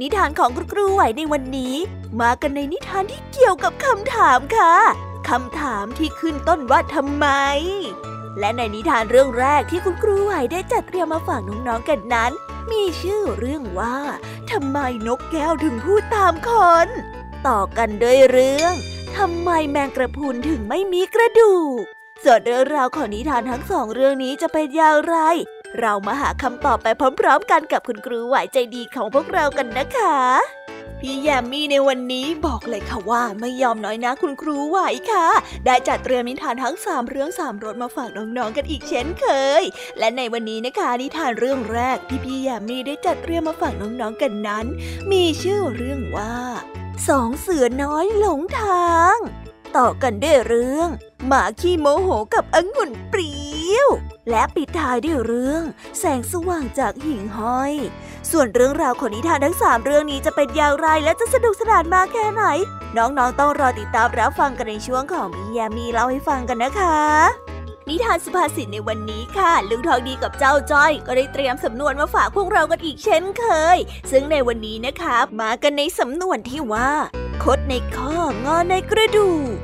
นิทานของคุณครูไหวในวันนี้ มากันในนิทานที่เกี่ยวกับคำถามค่ะคำถามที่ขึ้นต้นว่าทำไม และในนิทานเรื่องแรกที่คุณครูไหวได้จัดเตรียมมาฝากน้องๆกันนั้น มีชื่อเรื่องว่าทำไมนกแก้วถึงพูดตามคน ต่อกันด้วยเรื่องทำไมแมงกระพุนถึงไม่มีกระดูกส่วนเรื่องราวของนิทานทั้งสองเรื่องนี้จะเป็นอย่างไร เรามาหาคำตอบไปพร้อมๆ กันกับคุณครูไหวใจดีของพวกเรากันนะคะ พี่แยมมี่ในวันนี้บอกเลยค่ะว่าไม่ยอมน้อยนะคุณครูไหวค่ะ ได้จัดเตรียมนิทานทั้งสามเรื่องสามรสมาฝากน้องๆกันอีกเช่นเคย และในวันนี้นะคะนิทานเรื่องแรกที่พี่แยมมี่ได้จัดเตรียมมาฝากน้องๆกันนั้น มีชื่อเรื่องว่าสองเสือน้อยหลงทาง ต่อกันด้วยเรื่อง หมาขี้โมโหกับองุ่นเปรี้ยว และปิดท้ายด้วยเรื่อง แสงสว่างจากหิ่งห้อย ส่วนเรื่องราวของนิทานทั้งสามเรื่องนี้จะเป็นอย่างไรและจะสนุกสนานมากแค่ไหน น้องๆต้องรอติดตามรับฟังกันในช่วงของมียามีเล่าให้ฟังกันนะคะนิทานสุภาษิตในวันนี้ค่ะ ลุงทองดีกับเจ้าจ้อย ก็ได้เตรียมสำนวนมาฝากพวกเรากันอีกเช่นเคย ซึ่งในวันนี้นะคะ มากันในสำนวนที่ว่า คดในข้องอในกระดูก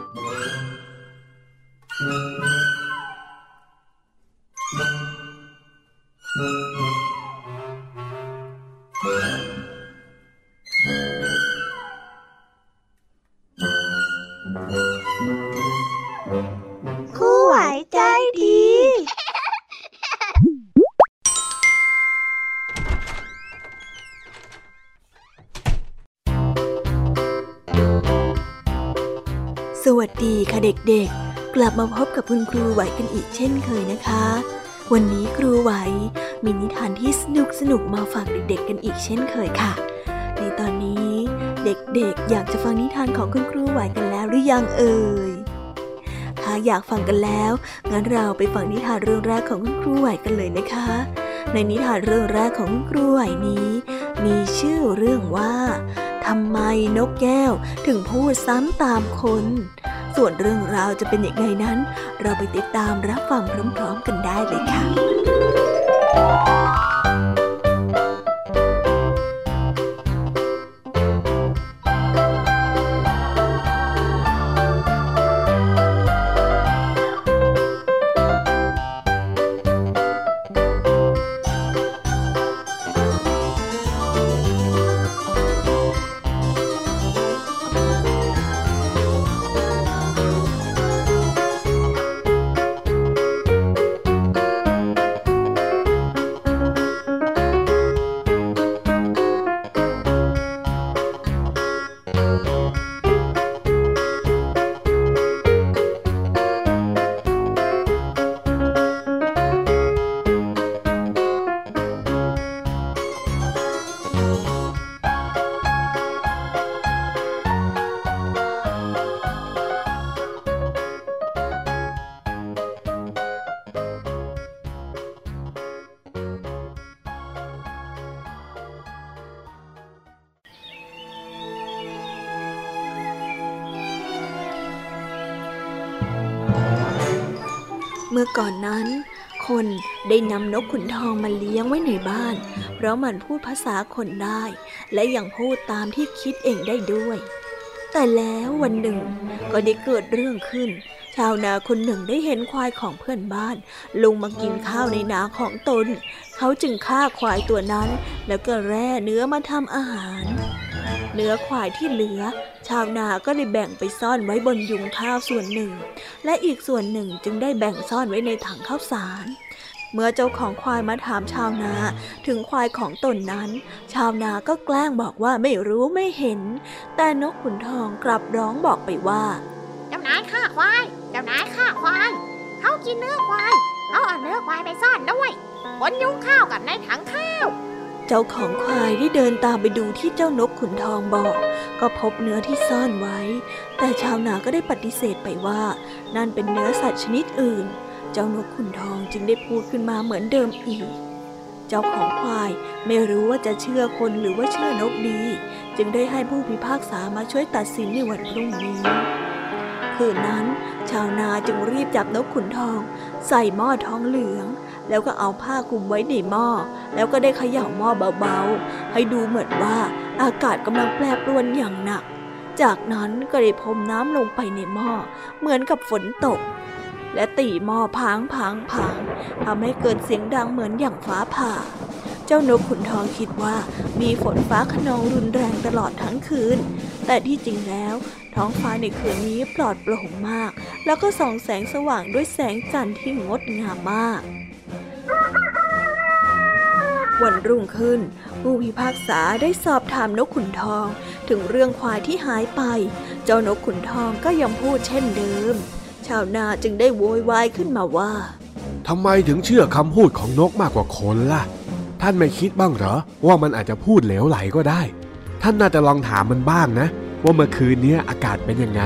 เด็กๆ กลับมาพบกับคุณครูไหวกันอีกเช่นเคยนะคะ วันนี้ครูไหวมีนิทานที่สนุกสนุกมาฝากเด็กๆ กันอีกเช่นเคยค่ะ ในตอนนี้เด็กๆ อยากจะฟังนิทานของคุณครูไหวกันแล้วหรือยังเอ่ยถ้าอยากฟังกันแล้ว งั้นเราไปฟังนิทานเรื่องแรกของคุณครูไหวกันเลยนะคะ ในนิทานเรื่องแรกของคุณครูไหวนี้ มีชื่อเรื่องว่าทำไมนกแก้วถึงพูดซ้ำตามคน ส่วนเรื่องราวจะเป็นอย่างไรนั้น เราไปติดตามรับฟังพร้อม ๆ กันได้เลยค่ะ ได้นำนกขุนทองมาเลี้ยงไว้ในบ้าน เพราะมันพูดภาษาคนได้ และยังพูดตามที่คิดเองได้ด้วย แต่แล้ววันหนึ่ง ก็ได้เกิดเรื่องขึ้น ชาวนาคนหนึ่งได้เห็นควายของเพื่อนบ้าน ลงมากินข้าวในนาของตน เขาจึงฆ่าควายตัวนั้น แล้วก็แร่เนื้อมาทำอาหาร เนื้อควายที่เหลือชาวนาก็ได้แบ่งไปซ่อนไว้บนยุงข้าวส่วนหนึ่ง และอีกส่วนหนึ่งจึงได้แบ่งซ่อนไว้ในถังข้าวสาร เมื่อเจ้าของควายมาถามชาวนาถึงควายของตนนั้น ชาวนาก็แกล้งบอกว่าไม่รู้ไม่เห็น แต่นกขุนทองกลับร้องบอกไปว่า เจ้านายฆ่าควาย เจ้านายฆ่าควายเขากินเนื้อควายเขาเอาเนื้อควายไปซ่อนด้วยบนยุงข้าวกับในถังข้าว เจ้าของควายได้เดินตามไปดูที่เจ้านกขุนทองบอก ก็พบเนื้อที่ซ่อนไว้ แต่ชาวนาก็ได้ปฏิเสธไปว่า นั่นเป็นเนื้อสัตว์ชนิดอื่น เจ้านกขุนทองจึงได้พูดขึ้นมาเหมือนเดิมอีก เจ้าของควายไม่รู้ว่าจะเชื่อคนหรือว่าเชื่อนกดี จึงได้ให้ผู้พิพากษามาช่วยตัดสินในวันพรุ่งนี้คืนนั้น ชาวนาจึงรีบจับนกขุนทอง ใส่หม้อทองเหลือง แล้วก็เอาผ้าคลุมไว้ในหม้อ แล้วก็ได้เขย่าหม้อเบาๆ ให้ดูเหมือนว่าอากาศกำลังแปรปรวนอย่างหนัก จากนั้นก็ได้พรมน้ำลงไปในหม้อ เหมือนกับฝนตก และตีหม้อพางพางพางทำให้เกิดเสียงดังเหมือนอย่างฟ้าผ่า เจ้านกขุนทองคิดว่ามีฝนฟ้าขนองรุนแรงตลอดทั้งคืน แต่ที่จริงแล้ว ท้องฟ้าในคืนนี้ปลอดโปร่งมาก แล้วก็ส่องแสงสว่างด้วยแสงจันทร์ที่งดงามมากวันรุ่งขึ้น ผู้พิพากษาได้สอบถามนกขุนทอง ถึงเรื่องควายที่หายไป เจ้านกขุนทองก็ยังพูดเช่นเดิมาวนาจึงได้โวยวายขึ้นมาว่าทำไมถึงเชื่อคำพูดของนกมากกว่าคนล่ะ ท่านไม่คิดบ้างเหรอ ว่ามันอาจจะพูดเหลวไหลก็ได้ ท่านน่าจะลองถามมันบ้างนะ ว่าเมื่อคืนนี้อากาศเป็นยังไง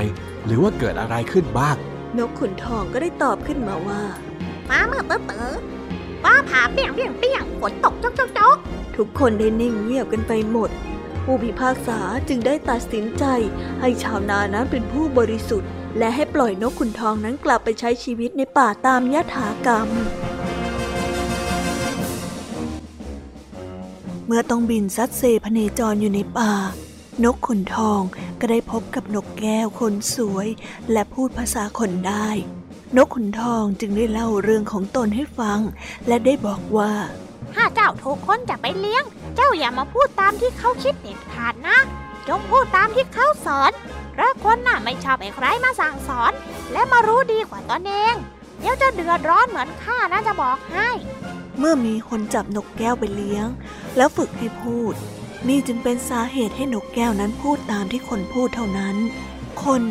หรือว่าเกิดอะไรขึ้นบ้าง นกขุนทองก็ได้ตอบขึ้นมาว่าฟ้ามืดตื้อๆฟ้าผ่าเปรี้ยงเปรี้ยงเปรี้ยงฝนตกจกจกจกทุกคนได้นิ่งเงียบกันไปหมด ผู้พิพากษาจึงได้ตัดสินใจให้ชาวนานั้นเป็นผู้บริสุทธิ์ และให้ปล่อยนกขุนทองนั้นกลับไปใช้ชีวิตในป่าตามยถากรรม เมื่อต้องบินซัดเซพเนจรอยู่ในป่า นกขุนทองก็ได้พบกับนกแก้วคนสวย และพูดภาษาคนได้ นกขุนทองจึงได้เล่าเรื่องของตนให้ฟัง และได้บอกว่า ถ้าเจ้าถูกคนจะไปเลี้ยง เจ้าอย่ามาพูดตามที่เขาคิดเด็ดขาดนะ จงพูดตามที่เขาสอน เพราะคนน่ะไม่ชอบให้ใครมาสั่งสอน และมารู้ดีกว่าตนเอง เดี๋ยวจะเดือดร้อนเหมือนข้านะจะบอกให้ เมื่อมีคนจับนกแก้วไปเลี้ยง แล้วฝึกให้พูด นี่จึงเป็นสาเหตุให้นกแก้วนั้นพูดตามที่คนพูดเท่านั้น คน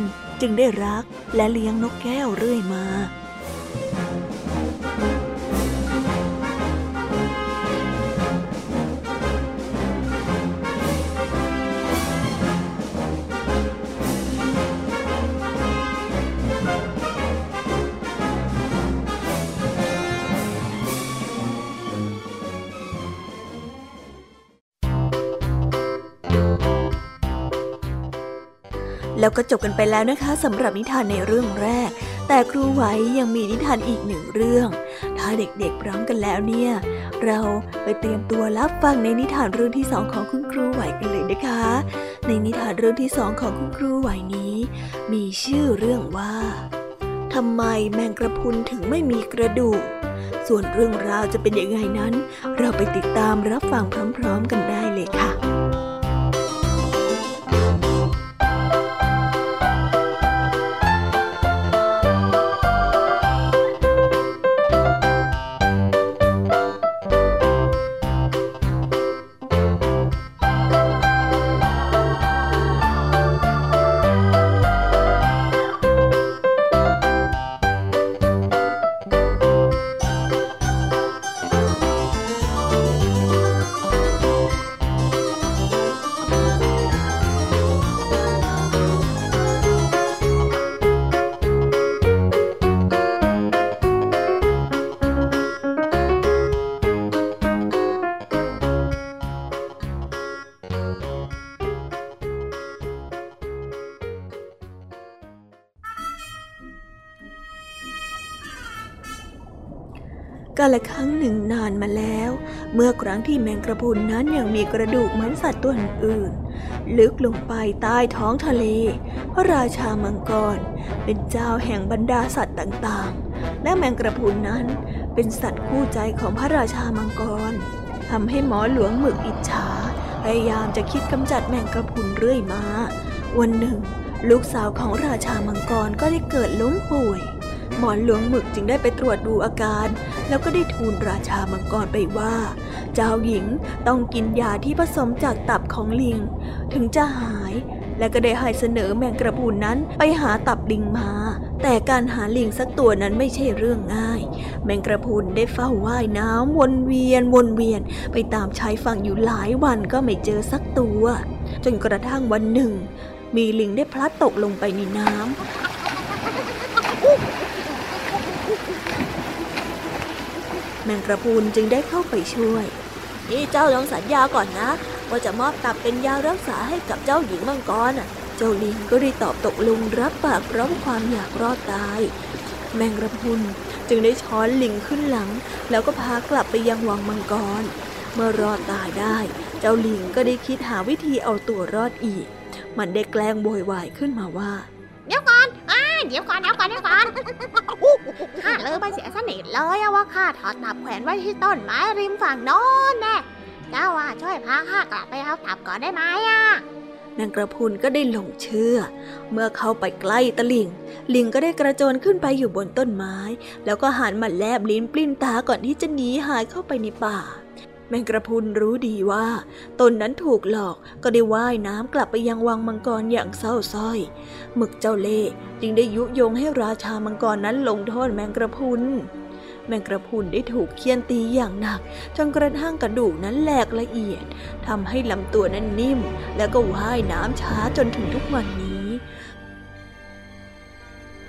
จึงได้รักและเลี้ยงนกแก้วเรื่อยมา แล้วก็จบกันไปแล้วนะคะสำหรับนิทานในเรื่องแรก แต่ครูไหวยังมีนิทานอีกหนึ่งเรื่อง ถ้าเด็กๆพร้อมกันแล้วเนี่ย เราไปเตรียมตัวรับฟังในนิทานเรื่องที่สองของคุณครูไหวกันเลยนะคะ ในนิทานเรื่องที่สองของคุณครูไหวนี้ มีชื่อเรื่องว่าทำไมแมงกระพุนถึงไม่มีกระดูก ส่วนเรื่องราวจะเป็นยังไงนั้น เราไปติดตามรับฟังพร้อม ๆ กันได้เลยค่ะ กระพุนนั้นยังมีกระดูกเหมือนสัตว์ตัวอื่น ลึกลงไปใต้ท้องทะเล พระราชามังกร เป็นเจ้าแห่งบรรดาสัตว์ต่างๆ และแมงกระพุนนั้นเป็นสัตว์คู่ใจของพระราชามังกรทำให้หมอหลวงหมึกอิจฉาพยายามจะคิดกำจัดแมงกระพุนเรื่อยมา วันหนึ่ง ลูกสาวของราชามังกรก็ได้เกิดล้มป่วย หมอนหลวงหมึกจึงได้ไปตรวจดูอาการ แล้วก็ได้ทูลราชามังกรไปว่า เจ้าหญิงต้องกินยาที่ผสมจากตับของลิง ถึงจะหายและก็ได้ให้เสนอแมงกระพุนนั้นไปหาตับลิงมา แต่การหาลิงสักตัวนั้นไม่ใช่เรื่องง่าย แมงกระพุนได้เฝ้าว่ายน้ำวนเวียนวนเวียน ไปตามชายฝั่งอยู่หลายวันก็ไม่เจอสักตัว จนกระทั่งวันหนึ่ง มีลิงได้พลัดตกลงไปในน้ำแมงกระพุนจึงได้เข้าไปช่วย นี่เจ้าลองสัญญาก่อนนะ ว่าจะมอบตับเป็นยารักษาให้กับเจ้าหญิงมังกรน่ะเจ้าลิงก็ได้ตอบตกลงรับปากพร้อมความอยากรอดตาย แมงกระพุนจึงได้ช้อนลิงขึ้นหลัง แล้วก็พากลับไปยังวังมังกร เมื่อรอดตายได้ เจ้าลิงก็ได้คิดหาวิธีเอาตัวรอดอีก มันได้แกล้งโวยวายขึ้นมาว่า เดี๋ยวก่อน เดี๋ยวก่อนเดี๋ยวก่อนเดี๋ยวก่อนข้าเลยไปเสียสนิทเลยอะว่าข้าถอดตับแขวนไว้ที่ต้นไม้ริมฝั่งโน้นแน่เจ้าอะช่วยพาข้ากลับไปเอาตับก่อนได้ไหมอะนางกระพุนก็ได้หลงเชื่อ เมื่อเข้าไปใกล้ตะลิง ลิงก็ได้กระโจนขึ้นไปอยู่บนต้นไม้ แล้วก็หันมาแลบลิ้นปลิ้นตาก่อนที่จะหนีหายเข้าไปในป่า แมงกระพุนรู้ดีว่า ตนนั้นถูกหลอกก็ได้ว่ายน้ำกลับไปยังวังมังกรอย่างเศร้าส้อย หมึกเจ้าเล่จึงได้ยุยงให้ราชามังกรนั้นลงโทษแมงกระพุนแมงกระพุนได้ถูกเคี่ยนตีอย่างหนัก จนกระทั่งกระดูกนั้นแหลกละเอียดทำให้ลำตัวนั้นนิ่ม แล้วก็ว่ายน้ำช้าจนถึงทุกวันนี้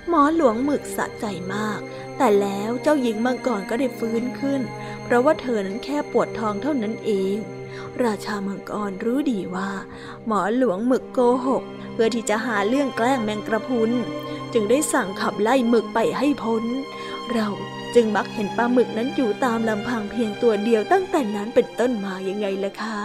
หมอหลวงหมึกสะใจมาก แต่แล้วเจ้าหญิงมังกรก็ได้ฟื้นขึ้น เพราะว่าเธอนั้นแค่ปวดท้องเท่านั้นเอง ราชามังกรรู้ดีว่า หมอหลวงหมึกโกหก เพื่อที่จะหาเรื่องแกล้งแมงกระพุน จึงได้สั่งขับไล่หมึกไปให้พ้น เราจึงมักเห็นปลาหมึกนั้นอยู่ตามลำพังเพียงตัวเดียวตั้งแต่นั้นเป็นต้นมายังไงล่ะคะ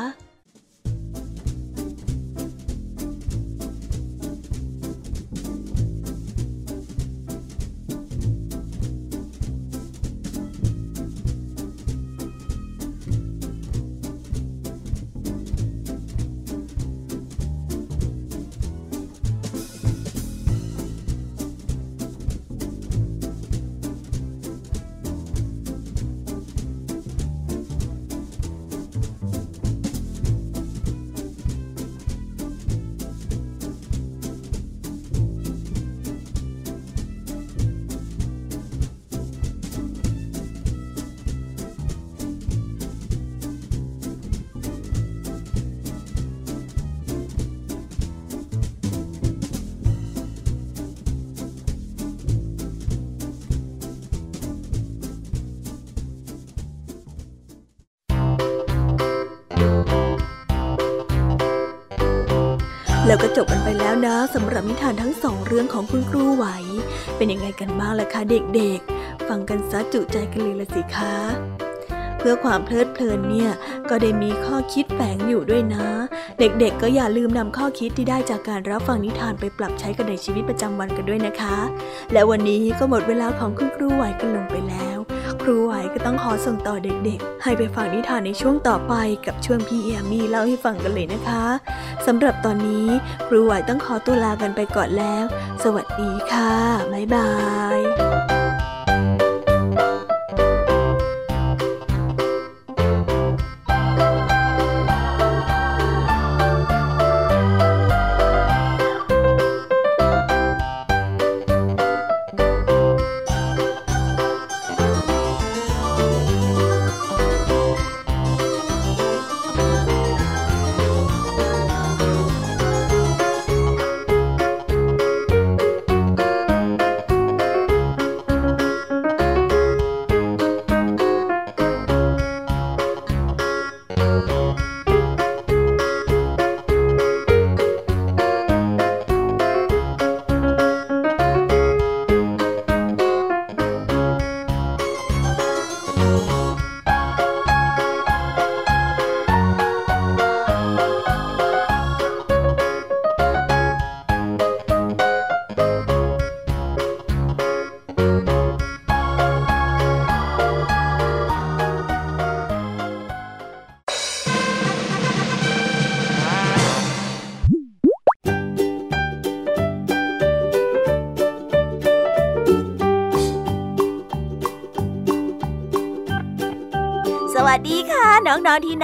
จบกันไปแล้วนะสำหรับนิทานทั้งสองเรื่องของคุณครูไหว เป็นยังไงกันบ้างล่ะคะเด็กๆ ฟังกันซะจุใจกันเลยละสิคะเพื่อความเพลิดเพลินเนี่ยก็ได้มีข้อคิดแฝงอยู่ด้วยนะ เด็กๆ ก็อย่าลืมนำข้อคิดที่ได้จากการรับฟังนิทานไปปรับใช้กันในชีวิตประจำวันกันด้วยนะคะ และวันนี้ก็หมดเวลาของคุณครูไหวกันลงไปแล้ว ครูไหวก็ต้องขอส่งต่อเด็กๆ ให้ไปฟังนิทานในช่วงต่อไปกับช่วงพี่แอมมี่เล่าให้ฟังกันเลยนะคะสำหรับตอนนี้ครูไหวต้องขอตัวลากันไปก่อนแล้ว สวัสดีค่ะ บ๊ายบาย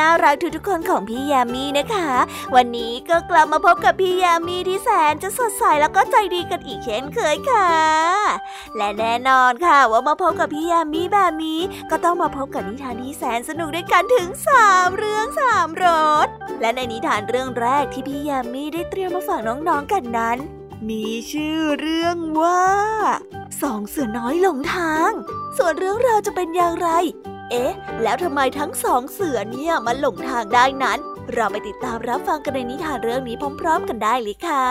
ารักทุกๆคนของพี่ยามีนะคะ วันนี้ก็กลับมาพบกับพี่ยามีที่แสนจะสดใสแล้วก็ใจดีกันอีกเช่นเคยค่ะ และแน่นอนค่ะว่ามาพบกับพี่ยามีแบบนี้ก็ต้องมาพบกับนิทานที่แสนสนุกด้วยกันถึงสามเรื่องสามรสและในนิทานเรื่องแรกที่พี่ยามีได้เตรียมมาฝากน้องๆกันนั้น มีชื่อเรื่องว่าสองเสือน้อยหลงทาง ส่วนเรื่องราวจะเป็นอย่างไร เอ๊ะ แล้วทำไมทั้งสองเสือเนี่ยมันหลงทางได้นั้น เราไปติดตามรับฟังกันในนิทานเรื่องนี้พร้อม ๆ กันได้เลยค่ะ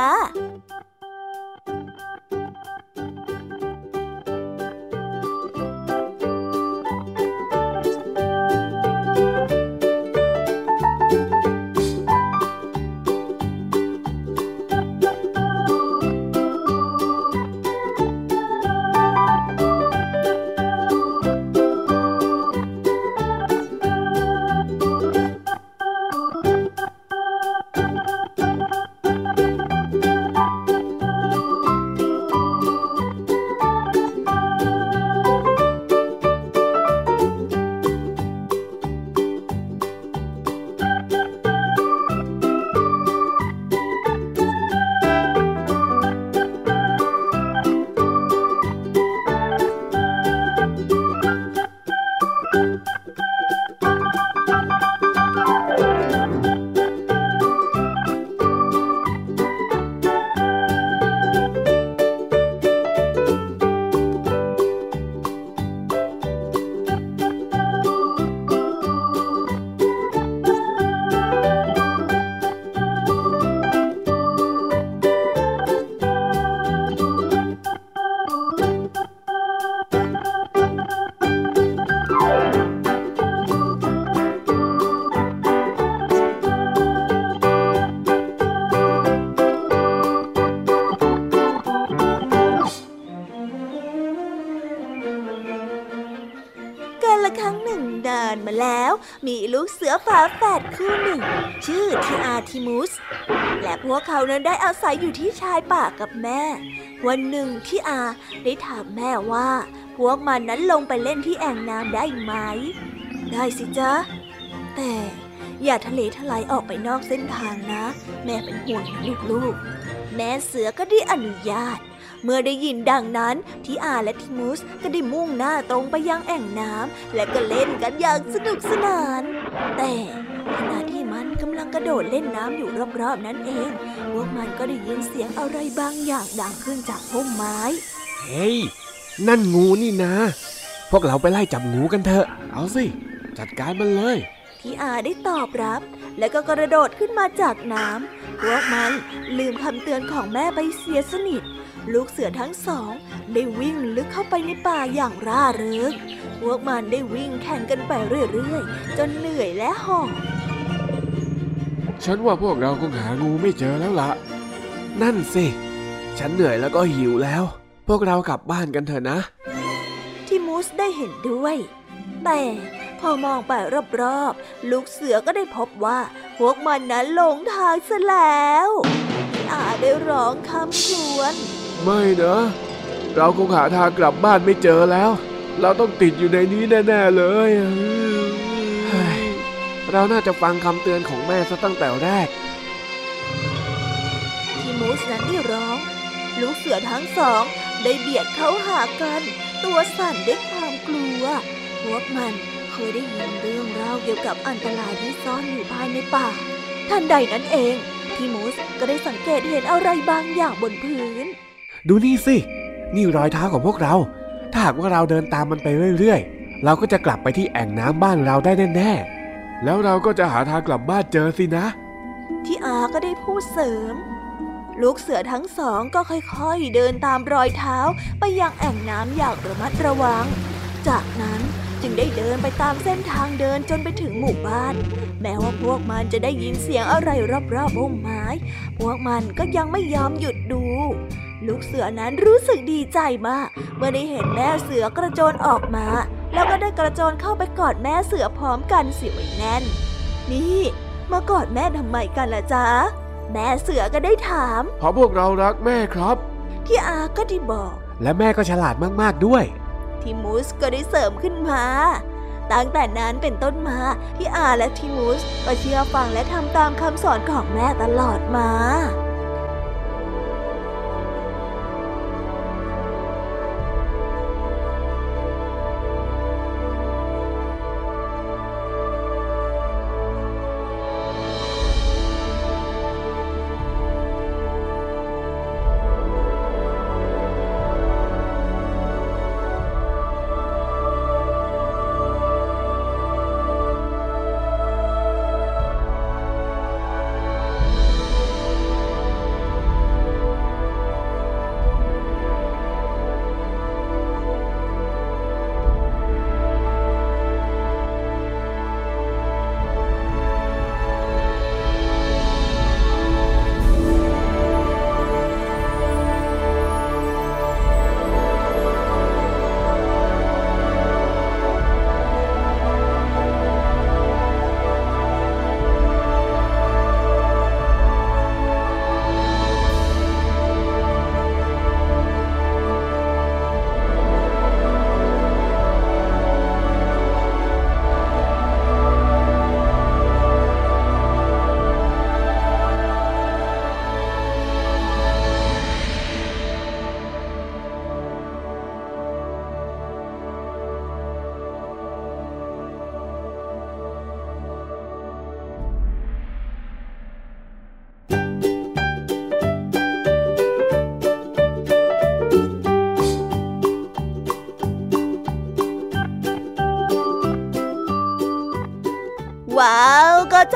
เสือฝาแฝดคู่หนึ่ง ชื่อทีอาทิมุส และพวกเขานั้นได้อาศัยอยู่ที่ชายป่ากับแม่ วันหนึ่งที่อาได้ถามแม่ว่า พวกมันนั้นลงไปเล่นที่แอ่งน้ำได้ไหม ได้สิจ๊ะ แต่อย่าทะเลทลายออกไปนอกเส้นทางนะ แม่เป็นห่วงลูกๆ แม่เสือก็ได้อนุญาต เมื่อได้ยินดังนั้นทิอาและทิมูสก็ได้มุ่งหน้าตรงไปยังแอ่งน้ำและก็เล่นกันอย่างสนุกสนาน แต่ขณะที่มันกำลังกระโดดเล่นน้ำอยู่รอบๆนั้นเอง พวกมันก็ได้ยินเสียงอะไรบางอย่างดังขึ้นจากพุ่มไม้ เฮ้ย นั่นงูนี่นะ พวกเราไปไล่จับงูกันเถอะ เอาสิ จัดการมันเลยที่อาได้ตอบรับ แล้วก็กระโดดขึ้นมาจากน้ำพวกมันลืมคำเตือนของแม่ไปเสียสนิท ลูกเสือทั้งสอง ได้วิ่งลึกเข้าไปในป่าอย่างร่าเริงพวกมันได้วิ่งแข่งกันไปเรื่อยๆ จนเหนื่อยและหอบฉันว่าพวกเราคงหางูไม่เจอแล้วละนั่นสิ ฉันเหนื่อยแล้วก็หิวแล้ว พวกเรากลับบ้านกันเถอะนะ ที่มูสได้เห็นด้วย แต่พอมองไปรอบๆ ลูกเสือก็ได้พบว่า พวกมันนั้นหลงทางซะแล้วพี่อาได้ร้องคำครวญ ไม่นะ เราคงหาทางกลับบ้านไม่เจอแล้ว เราต้องติดอยู่ในนี้แน่ๆเลยเฮ้ยเราน่าจะฟังคำเตือนของแม่ซะตั้งแต่แรกที่มูสนั้นได้ร้อง ลูกเสือทั้งสองได้เบียดเข้าหากัน ตัวสั่นด้วยความกลัว พวกมันเคยได้ยินเรื่องราวเกี่ยวกับอันตรายที่ซ่อนอยู่ภายในป่า ทันใดนั้นเองที่มูสก็ได้สังเกตเห็นอะไรบางอย่างบนพื้น ดูนี่สิ นี่รอยเท้าของพวกเรา ถ้าหากว่าเราเดินตามมันไปเรื่อยๆ เราก็จะกลับไปที่แอ่งน้ำบ้านเราได้แน่ๆ แล้วเราก็จะหาทางกลับบ้านเจอสินะ ที่อาก็ได้พูดเสริม ลูกเสือทั้งสองก็ค่อยๆ เดินตามรอยเท้าไปยังแอ่งน้ำอย่างระมัดระวัง จากนั้นจึงได้เดินไปตามเส้นทางเดินจนไปถึงหมู่บ้าน แม้ว่าพวกมันจะได้ยินเสียงอะไรรอบๆพุ่มไม้ พวกมันก็ยังไม่ยอมหยุดดู ลูกเสือนั้นรู้สึกดีใจมาก เมื่อได้เห็นแม่เสือกระโจนออกมา แล้วก็ได้กระโจนเข้าไปกอดแม่เสือพร้อมกันเสียไว้แน่น นี่ มากอดแม่ทำไมกันล่ะจ๊ะ แม่เสือก็ได้ถามเพราะพวกเรารักแม่ครับที่อาก็ได้บอก และแม่ก็ฉลาดมากๆด้วยที่มูสก็ได้เสริมขึ้นมาตั้งแต่นั้นเป็นต้นมาที่อาและทิมูสก็เชื่อฟังและทำตามคำสอนของแม่ตลอดมา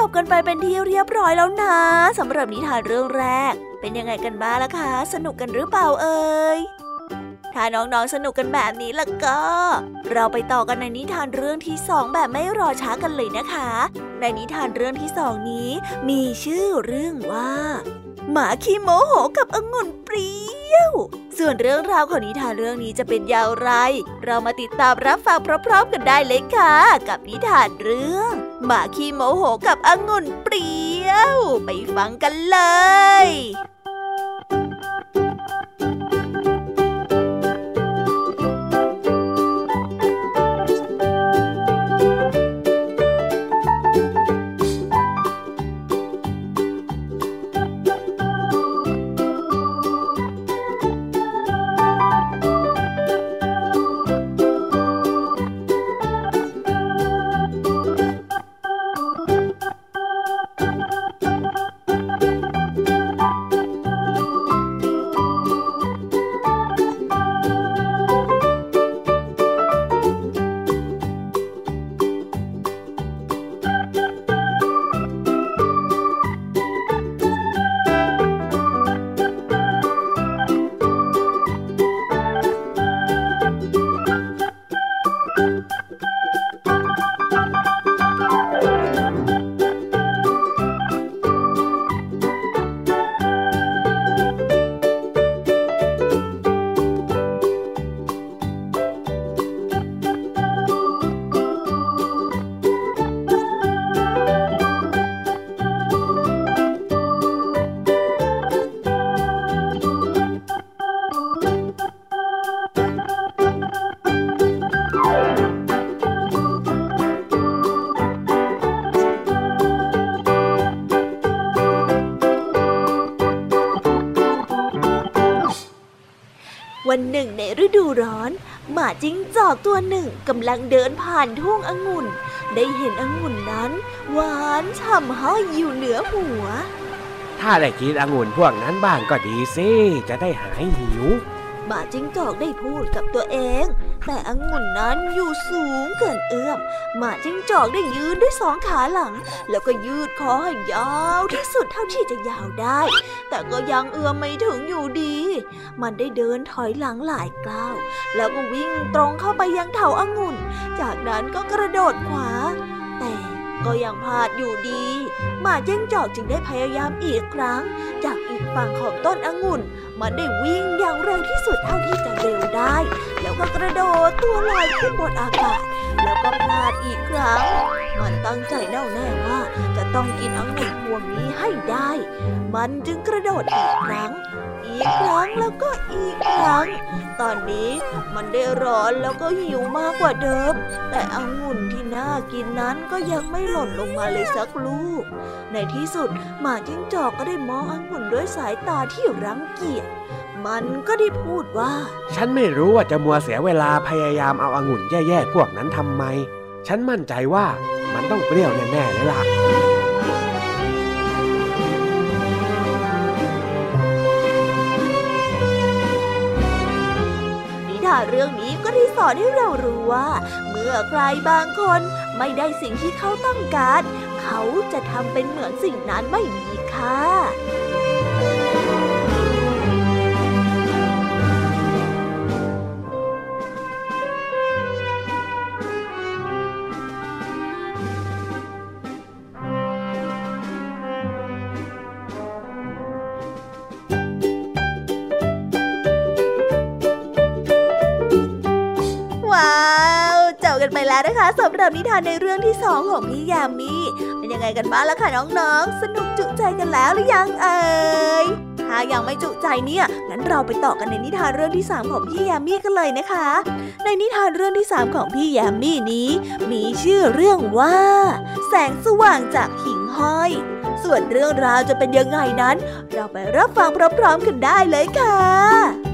จบกันไปเป็นที่เรียบร้อยแล้วนะสำหรับนิทานเรื่องแรก เป็นยังไงกันบ้างล่ะคะ สนุกกันหรือเปล่าเอ่ยถ้าน้องๆสนุกกันแบบนี้ล่ะก็ เราไปต่อกันในนิทานเรื่องที่สองแบบไม่รอช้ากันเลยนะคะ ในนิทานเรื่องที่สองนี้ มีชื่อเรื่องว่า หมาขี้โมโหกับองุ่นเปรี้ยว ส่วนเรื่องราวของนิทานเรื่องนี้จะเป็นยาวไร เรามาติดตามรับฟังพร้อมๆกันได้เลยค่ะ กับนิทานเรื่อง หมาขี้โมโหกับองุ่นเปรี้ยว ไปฟังกันเลย วันหนึ่งในฤดูร้อน หมาจิ้งจอกตัวหนึ่งกำลังเดินผ่านทุ่งองุ่น ได้เห็นองุ่นนั้นหวานฉ่ำห้อยอยู่เหนือหัว ถ้าได้กินองุ่นพวกนั้นบ้างก็ดีสิ จะได้หายหิว หมาจิ้งจอกได้พูดกับตัวเอง แต่องุ่นนั้นอยู่สูงเกินเอื้อมหมาจิ้งจอกได้ยืนด้วยสองขาหลัง แล้วก็ยืดคอให้ยาวที่สุดเท่าที่จะยาวได้ แต่ก็ยังเอื้อมไม่ถึงอยู่ดี มันได้เดินถอยหลังหลายก้าว แล้วก็วิ่งตรงเข้าไปยังเถาอังุ่น จากนั้นก็กระโดดขวา แต่ก็ยังพลาดอยู่ดี หมาจิ้งจอกจึงได้พยายามอีกครั้ง จากอีก ฝั่งของต้นองุ่น มันได้วิ่งอย่างเร็วที่สุดเท่าที่จะเร็วได้ แล้วก็กระโดดตัวลอยขึ้นบนอากาศ แล้วก็พลาดอีกครั้ง มันตั้งใจแน่วแน่ว่าจะต้องกินองุ่นพวงนี้ให้ได้ มันจึงกระโดดอีกครั้ง อีกครั้งแล้วก็อีกครั้ง ตอนนี้มันได้ร้อนแล้วก็หิวมากกว่าเดิม แต่องุ่นที่น่ากินนั้นก็ยังไม่หล่นลงมาเลยสักลูก ในที่สุดหมาจิ้งจอกก็ได้มององุ่นด้วยสายตาที่รังเกียจ มันก็ได้พูดว่า ฉันไม่รู้ว่าจะมัวเสียเวลาพยายามเอาองุ่นแย่ๆพวกนั้นทำไม ฉันมั่นใจว่ามันต้องเปรี้ยวแน่ๆเลยล่ะ เรื่องนี้ก็ได้สอนให้เรารู้ว่า เมื่อใครบางคนไม่ได้สิ่งที่เขาต้องการ เขาจะทำเป็นเหมือนสิ่งนั้นไม่มีค่า คะสำหรับนิทานในเรื่องที่สองของพี่ยามีเป็นยังไงกันบ้างล่ะคะน้องๆ สนุกจุใจกันแล้วหรือยังเอ่ยถ้ายังไม่จุใจเนี่ยงั้นเราไปต่อกันในนิทานเรื่องที่สามของพี่ยามีกันเลยนะคะ ในนิทานเรื่องที่สามของพี่ยามีนี้ มีชื่อเรื่องว่า แสงสว่างจากหิ่งห้อย ส่วนเรื่องราวจะเป็นยังไงนั้น เราไปรับฟังพร้อมๆกันได้เลยค่ะ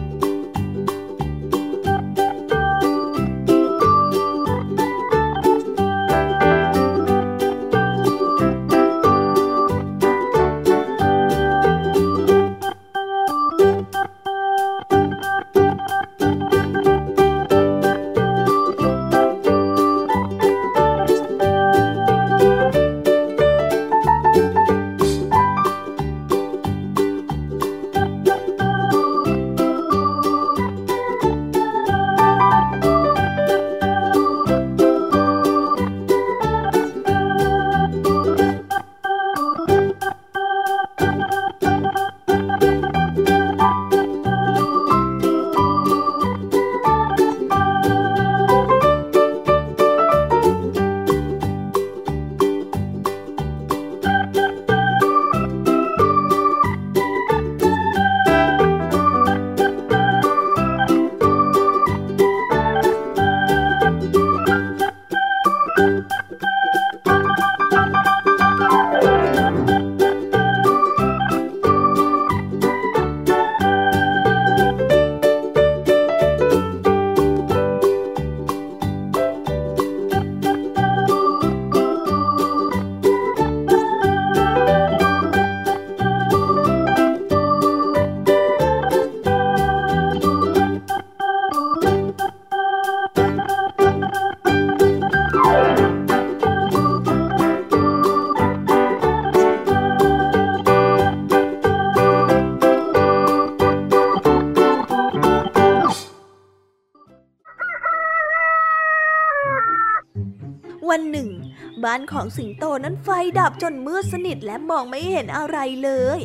ของสิงโตนั้นไฟดับจนมืดสนิทและมองไม่เห็นอะไรเลย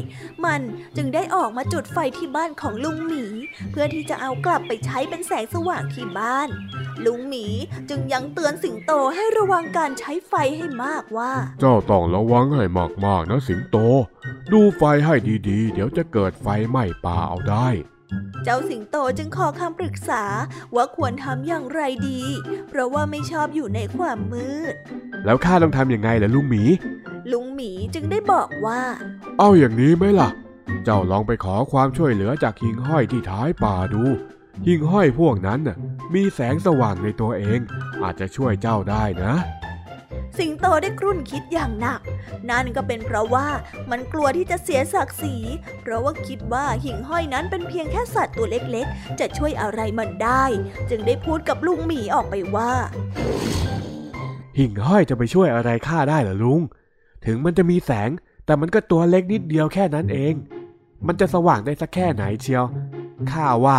มันจึงได้ออกมาจุดไฟที่บ้านของลุงหมี เพื่อที่จะเอากลับไปใช้เป็นแสงสว่างที่บ้าน ลุงหมีจึงยังเตือนสิงโตให้ระวังการใช้ไฟให้มากว่า เจ้าต้องระวังให้มากๆนะสิงโต ดูไฟให้ดีๆ เดี๋ยวจะเกิดไฟไหม้ป่าเอาได้ เจ้าสิงโตจึงขอคำปรึกษาว่าควรทำอย่างไรดี เพราะว่าไม่ชอบอยู่ในความมืด แล้วข้าต้องทำยังไงล่ะลุงหมี ลุงหมีจึงได้บอกว่า เอาอย่างนี้ไหมล่ะ เจ้าลองไปขอความช่วยเหลือจากหิ่งห้อยที่ท้ายป่าดู หิ่งห้อยพวกนั้นน่ะมีแสงสว่างในตัวเอง อาจจะช่วยเจ้าได้นะ สิงโตได้กรุ่นคิดอย่างหนัก นั่นก็เป็นเพราะว่ามันกลัวที่จะเสียศักดิ์ศรี เพราะว่าคิดว่าหิ่งห้อยนั้นเป็นเพียงแค่สัตว์ตัวเล็กๆ จะช่วยอะไรมันได้ จึงได้พูดกับลุงหมีออกไปว่า หิ่งห้อยจะไปช่วยอะไรข้าได้เหรอลุง ถึงมันจะมีแสง แต่มันก็ตัวเล็กนิดเดียวแค่นั้นเอง มันจะสว่างได้สักแค่ไหนเชียวข้าว่า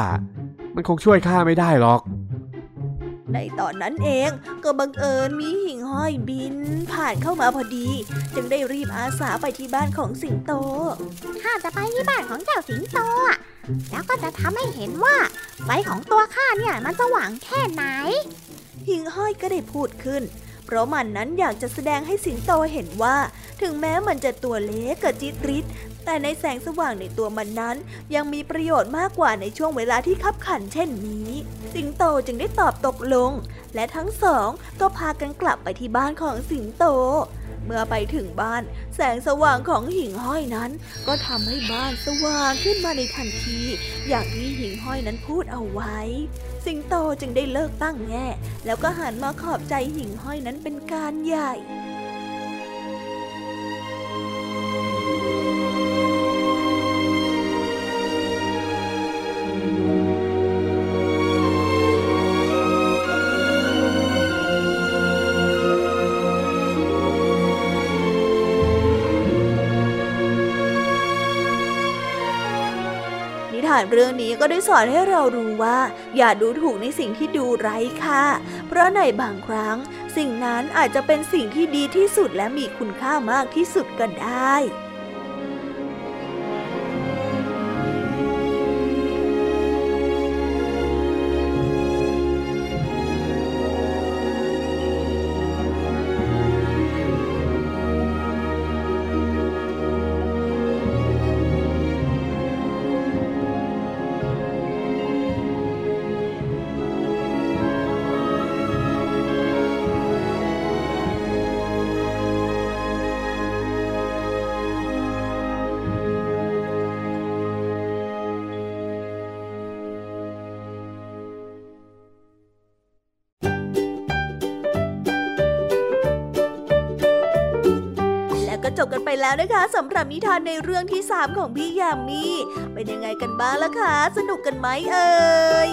มันคงช่วยข้าไม่ได้หรอก ในตอนนั้นเองก็บังเอิญมีหิ่งห้อยบิน ผ่านเข้ามาพอดี จึงได้รีบอาสาไปที่บ้านของสิงโต ข้าจะไปที่บ้านของเจ้าสิงโตอะแล้วก็จะทำให้เห็นว่าไฟของตัวข้าเนี่ยมันสว่างแค่ไหน หิ่งห้อยก็ได้พูดขึ้น เพราะมันนั้นอยากจะแสดงให้สิงโตเห็นว่า ถึงแม้มันจะตัวเล็กกระจิตริด แต่ในแสงสว่างในตัวมันนั้น ยังมีประโยชน์มากกว่าในช่วงเวลาที่คับขันเช่นนี้ สิงโตจึงได้ตอบตกลง และทั้งสองก็พากันกลับไปที่บ้านของสิงโต เมื่อไปถึงบ้าน แสงสว่างของหิ่งห้อยนั้น ก็ทำให้บ้านสว่างขึ้นมาในทันที อย่างที่หิ่งห้อยนั้นพูดเอาไว้ สิงโตจึงได้เลิกตั้งแง่ แล้วก็หันมาขอบใจหิ่งห้อยนั้นเป็นการใหญ่ นิทานเรื่องนี้ก็ได้สอนให้เรารู้ว่า อย่าดูถูกในสิ่งที่ดูไร้ค่า เพราะในบางครั้ง สิ่งนั้นอาจจะเป็นสิ่งที่ดีที่สุดและมีคุณค่ามากที่สุดก็ได้ แล้วนะคะสำหรับนิทานในเรื่องที่ 3 ของพี่ยามีเป็นยังไงกันบ้างล่ะคะสนุกกันไหมเอ่ย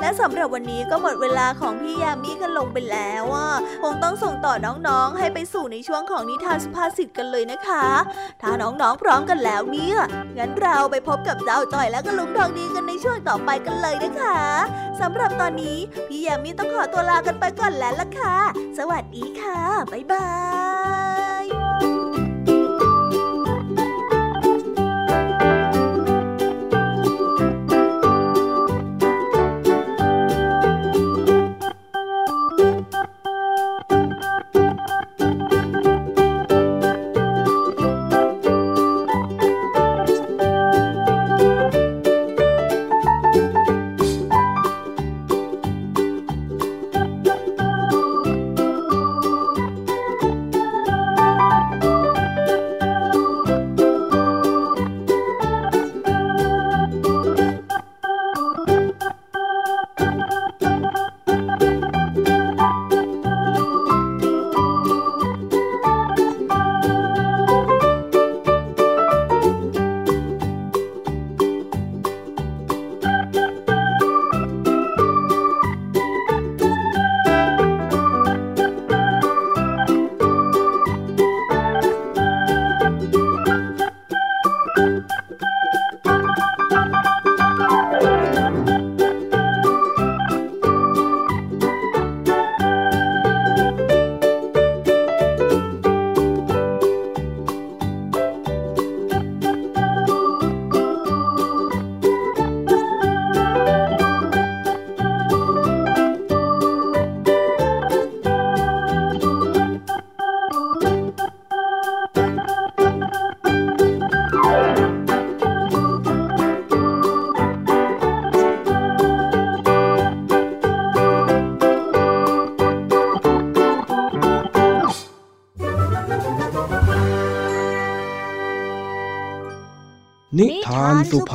และสำหรับวันนี้ก็หมดเวลาของพี่ยามีกันลงไปแล้วอะคงต้องส่งต่อน้องๆ ให้ไปสู่ในช่วงของนิทานสุภาษิตกันเลยนะคะ ถ้าน้องๆพร้อมกันแล้วเนี่ยงั้นเราไปพบกับเจ้าจ่อยและก็ลุงทองดีกันในช่วงต่อไปกันเลยนะคะสำหรับตอนนี้พี่ยามีต้องขอตัวลากันไปก่อนแล้วล่ะค่ะ สวัสดีค่ะบ๊ายบาย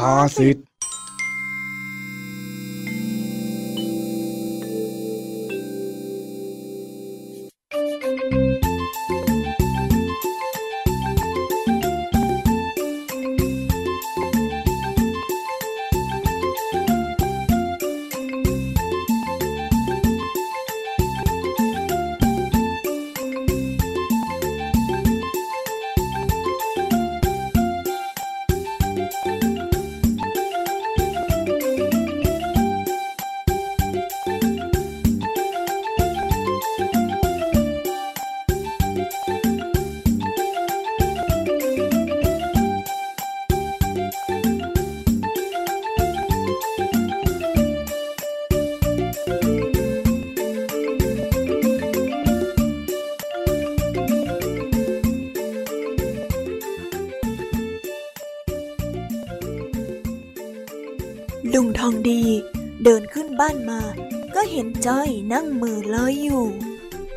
า ห็นจ้อยนั่งมือลอยอยู่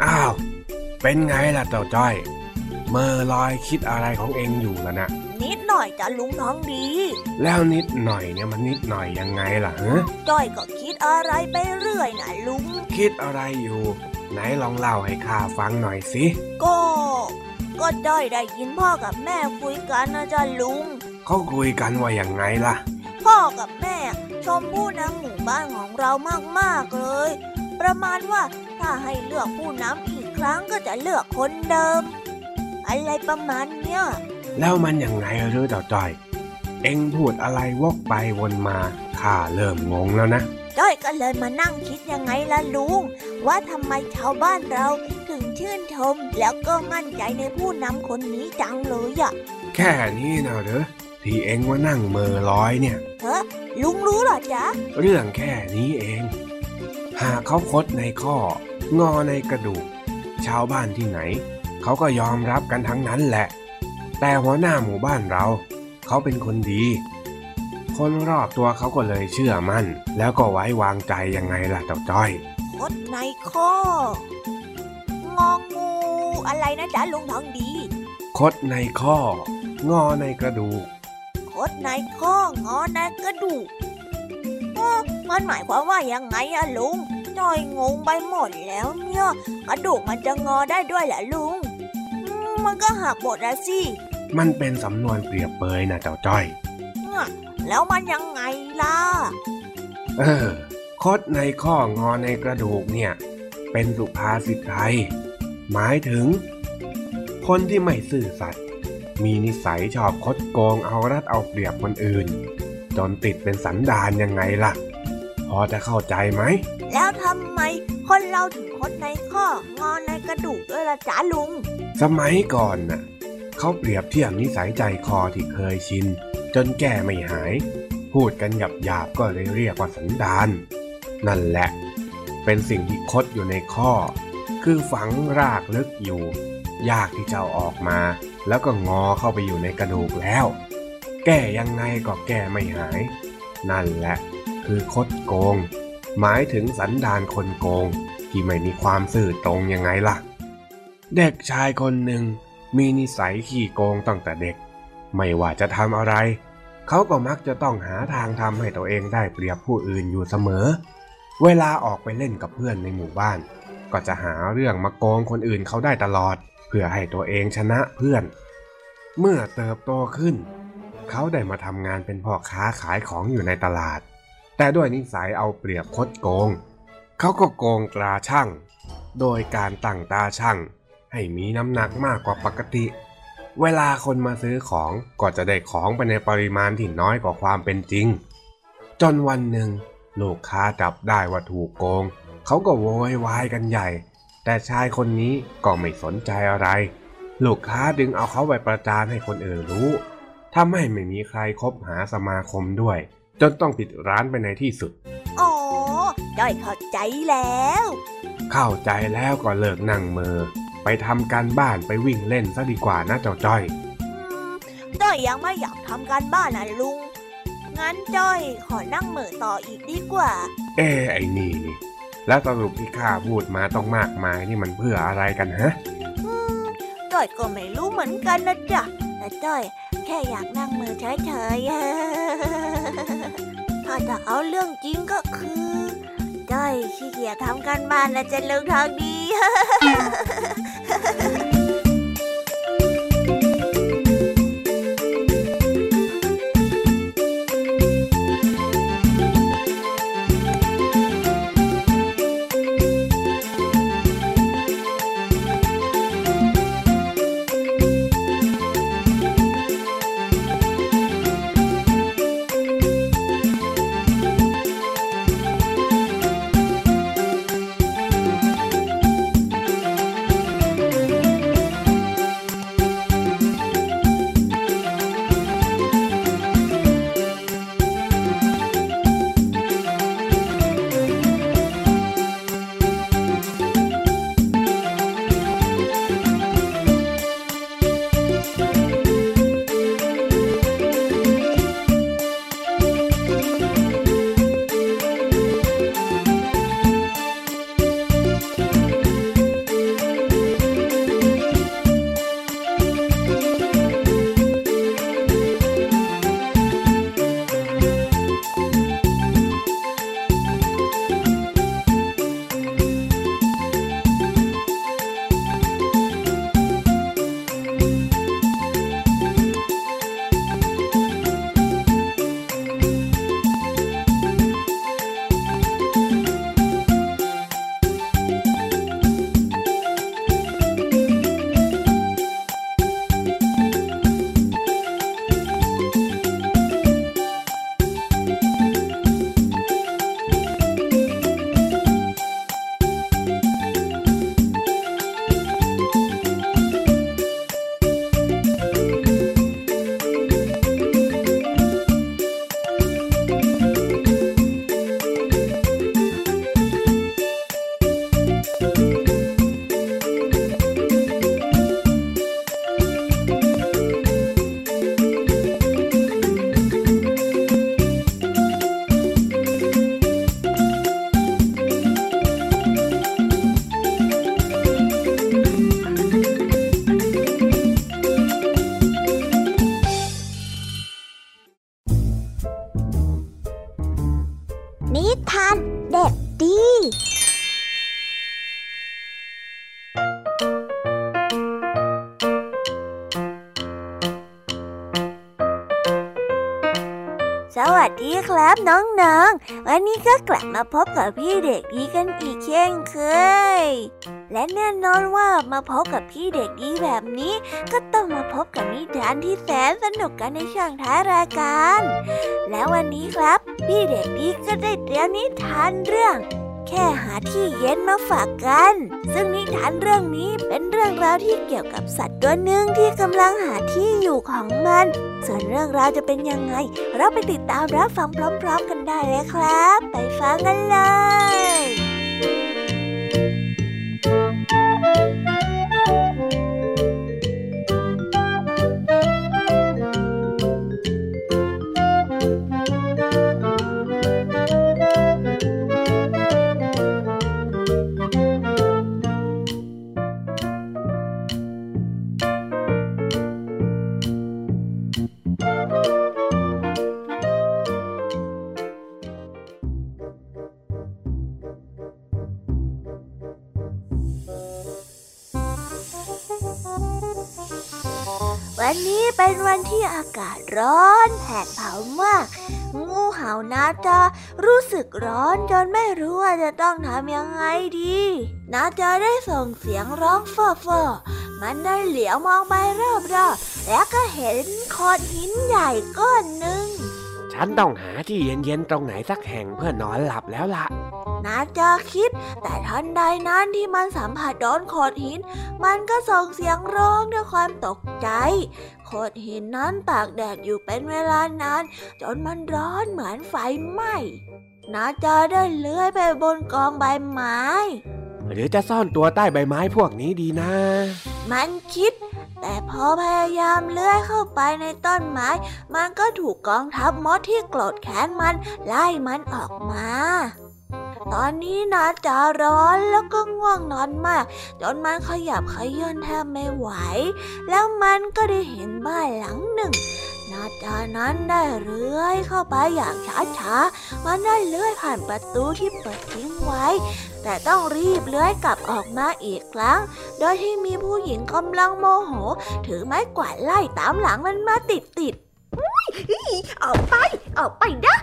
อ้าว เป็นไงล่ะเจ้าจ้อยเมื่อลอยคิดอะไรของเองอยู่ล่ะนะนิดหน่อยจ้ะลุงทองดี แล้วนิดหน่อยเนี่ยมันนิดหน่อยยังไงล่ะฮะจ้อยก็คิดอะไรไปเรื่อยนะลุง คิดอะไรอยู่ ไหนลองเล่าให้ข้าฟังหน่อยสิ ก็ ก็จ้อยได้ยินพ่อกับแม่คุยกันนะจ้ะลุง เขาคุยกันว่าอย่างไงล่ะ พ่อกับแม่ ชมผู้นำหมู่บ้านของเรามากๆเลย ประมาณว่าถ้าให้เลือกผู้นำอีกครั้งก็จะเลือกคนเดิม อะไรประมาณเนี้ยแล้วมันยังไงหรือเจ้าจ้อย เอ็งพูดอะไรวกไปวนมาข้าเริ่มงงแล้วนะจ้อยก็เลยมานั่งคิดยังไงล่ะลุง ว่าทำไมชาวบ้านเราถึงชื่นชมแล้วก็มั่นใจในผู้นำคนนี้จังเลยอะแค่นี้นะเหรอ ที่เอ็งว่านั่งเมอลอยเนี่ยเฮ้ลุงรู้เหรอจ๊ะ เรื่องแค่นี้เอง หากเขาคดในข้อ งอในกระดูก ชาวบ้านที่ไหน เขาก็ยอมรับกันทั้งนั้นแหละ แต่หัวหน้าหมู่บ้านเรา เขาเป็นคนดี คนรอบตัวเขาก็เลยเชื่อมั่น แล้วก็ไว้วางใจยังไงล่ะเจ้าจ้อยคดในข้อ งองูอะไรนะจ๊ะลุงทองดี คดในข้อ งอในกระดูก คดในข้องอในกระดูกเอ้อมันหมายความว่ายังไงอะลุงจ้อยงงไปหมดแล้วเนี่ยกระดูกมันจะงอได้ด้วยเหรอลุงอืมมันก็หักหมดอะสิ มันเป็นสำนวนเปรียบเปยนะเจ้าจ้อยเนี่ยแล้วมันยังไงล่ะ เออ คดในข้องอในกระดูกเนี่ย เป็นสุภาษิตไทย หมายถึง คนที่ไม่ซื่อสัตย์ มีนิสัยชอบคดโกงเอารัดเอาเปรียบคนอื่น จนติดเป็นสันดานยังไงล่ะ พอจะเข้าใจไหม แล้วทำไมคนเราถึงคดในข้องอในกระดูกด้วยล่ะจ๊ะลุง สมัยก่อนน่ะเขาเปรียบเทียบนิสัยใจคอที่เคยชิน จนแก้ไม่หาย พูดกันหยาบหยาบๆก็เลยเรียกว่าสันดาน นั่นแหละ เป็นสิ่งที่คดอยู่ในข้อ คือฝังรากลึกอยู่ ยากที่จะเอาออกมา แล้วก็งอเข้าไปอยู่ในกระดูกแล้ว แก้ยังไงก็แก้ไม่หาย นั่นแหละ คือคดโกง หมายถึงสันดานคนโกง ที่ไม่มีความซื่อตรงยังไงล่ะ เด็กชายคนหนึ่งมีนิสัยขี้โกงตั้งแต่เด็ก ไม่ว่าจะทำอะไร เขาก็มักจะต้องหาทางทำให้ตัวเองได้เปรียบผู้อื่นอยู่เสมอ เวลาออกไปเล่นกับเพื่อนในหมู่บ้าน ก็จะหาเรื่องมาโกงคนอื่นเขาได้ตลอด พื่อให้ตัวเองชนะเพื่อน เมื่อเติบโตขึ้น เขาได้มาทำงานเป็นพ่อค้าขายของอยู่ในตลาด แต่ด้วยนิสัยเอาเปรียบคดโกง เขาก็โกงตราช่าง โดยการตั้งตาช่าง ให้มีน้ำหนักมากกว่าปกติ เวลาคนมาซื้อของก็จะได้ของไปในปริมาณที่น้อยกว่าความเป็นจริง จนวันหนึ่งลูกค้าจับได้ว่าถูกโกง เขาก็โวยวายกันใหญ่ แต่ชายคนนี้ก็ไม่สนใจอะไร ลูกค้าดึงเอาเขาไปประจานให้คนอื่นรู้ทำให้ไม่มีใครคบหาสมาคมด้วย จนต้องปิดร้านไปในที่สุด อ๋อจ้อยเข้าใจแล้ว เข้าใจแล้วก็เลิกนั่งเมอไปทำการบ้านไปวิ่งเล่นซะดีกว่านะเจ้าจ้อยอืมจ้อยยังไม่อยากทำการบ้านนะลุง งั้นจ้อยขอนั่งเหม่อต่ออีกดีกว่า เอ้ไอ้นี่นี่ แล้วสรุปที่ข้าพูดมาต้องมากมายนี่มันเพื่ออะไรกันฮะจ้อยก็ไม่รู้เหมือนกันนะจ๊ะแต่จ้อยแค่อยากนั่งมือเฉยๆถ้าจะเอาเรื่องจริงก็คือจ้อยขี้เกียจทำการบ้านและจะเลิกทางดี วันนี้ก็กลับมาพบกับพี่เด็กดีกันอีกเช่นเคย และแน่นอนว่ามาพบกับพี่เด็กดีแบบนี้ ก็ต้องมาพบกับนิทานที่แสนสนุกกันในช่วงท้ายรายการ และวันนี้ครับ พี่เด็กดีก็ได้เตรียมนิทานเรื่อง แค่หาที่เย็นมาฝากกัน ซึ่งนิทานเรื่องนี้เป็นเรื่องราวที่เกี่ยวกับสัตว์ตัวหนึ่งที่กำลังหาที่อยู่ของมัน ส่วนเรื่องราวจะเป็นยังไง เราไปติดตามรับฟังพร้อม ๆ กันได้เลยครับ ไปฟังกันเลย วันที่อากาศร้อนแผดเผามาก งูเห่านาจารู้สึกร้อนจนไม่รู้ว่าจะต้องทำยังไงดีนาจาได้ส่งเสียงร้องฟอฟอมันได้เหลียวมองไปรอบๆแล้วก็เห็นโขดหินใหญ่ก้อนหนึ่งฉันต้องหาที่เย็นๆตรงไหนสักแห่งเพื่อนอนหลับแล้วล่ะ นาจาคิด แต่ทันใดนั้นที่มันสัมผัสโดนโขดหิน มันก็ส่งเสียงร้องด้วยความตกใจ โขดหินนั้นตากแดดอยู่เป็นเวลานาน จนมันร้อนเหมือนไฟไหม้นาจาได้เลื้อยไปบนกองใบไม้ หรือจะซ่อนตัวใต้ใบไม้พวกนี้ดีนะ มันคิด แต่พอพยายามเลื้อยเข้าไปในต้นไม้ มันก็ถูกกองทัพมดที่โกรธแค้นมันไล่มันออกมา ตอนนี้นาจาร้อนแล้วก็ง่วงนอนมาก จนมันขยับขยื่นแทบไม่ไหว แล้วมันก็ได้เห็นบ้านหลังหนึ่งนาจานั้นได้เลื้อยเข้าไปอย่างช้าๆ มันได้เลื้อยผ่านประตูที่เปิดทิ้งไว้ แต่ต้องรีบเลื้อยกลับออกมาอีกครั้ง โดยที่มีผู้หญิงกำลังโมโห ถือไม้กวาดไล่ตามหลังมันมาติดติด ออกไป ออกไปนะ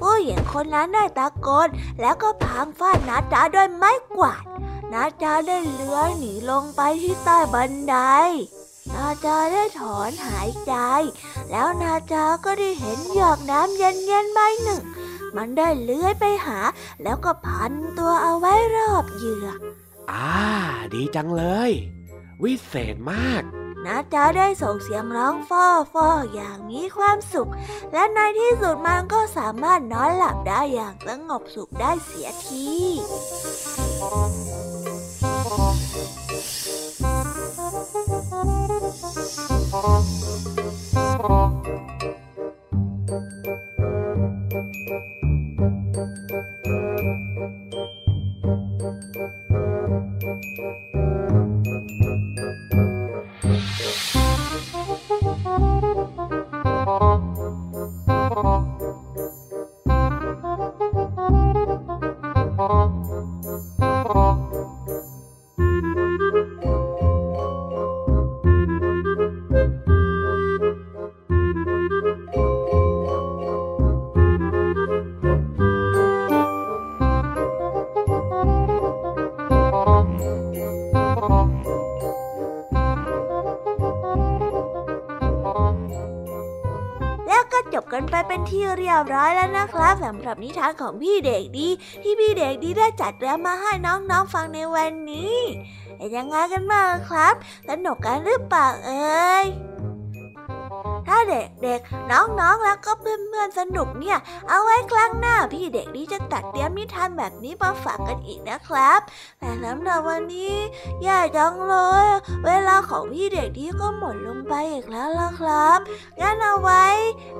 ผู้หญิงคนนั้นได้ตะโกนแล้วก็พางฟาดนาจาด้วยไม้กวาดนาจาได้เลื้อยหนีลงไปที่ใต้บันไดนาจาได้ถอนหายใจ แล้วนาจาก็ได้เห็นหยอกน้ำเย็นๆใบหนึ่ง มันได้เลื้อยไปหา แล้วก็พันตัวเอาไว้รอบเหยื่ออ่า ดีจังเลย วิเศษมาก นาจาได้ส่งเสียงร้องฟ้อฟ้ออย่างมีความสุข และในที่สุดมันก็สามารถนอนหลับได้อย่างสงบสุขได้เสียทีแล้ ยบร้อยแล้วนะครับสำหรับนิทานของพี่เด็กดี ที่พี่เด็กดีได้จัดเตรียมมาให้น้องๆฟังในวันนี้เป็นยังไงกันบ้างครับ สนุกกันหรือเปล่าเอ่ย ถ้าเด็กๆ น้องๆ แล้วก็เพื่อนๆ สนุกเนี่ย เอาไว้ครั้งหน้าพี่เด็กดีจะตัดเตรียมนิทานแบบนี้มาฝากกันอีกนะครับ แต่สำหรับวันนี้ย่าจังเลย เวลาของพี่เด็กดีก็หมดลงไปอีกแล้วล่ะครับงั้นเอาไว้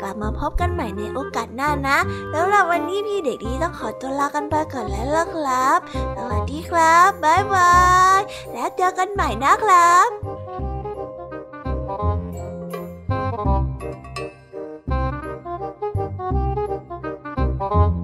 กลับมาพบกันใหม่ในโอกาสหน้านะแล้วล่ะวันนี้พี่เด็กดีต้องขอตัวลากันไปก่อนแล้วล่ะครับ สวัสดีครับบ๊ายบาย แล้วเจอกันใหม่นะครับ เป็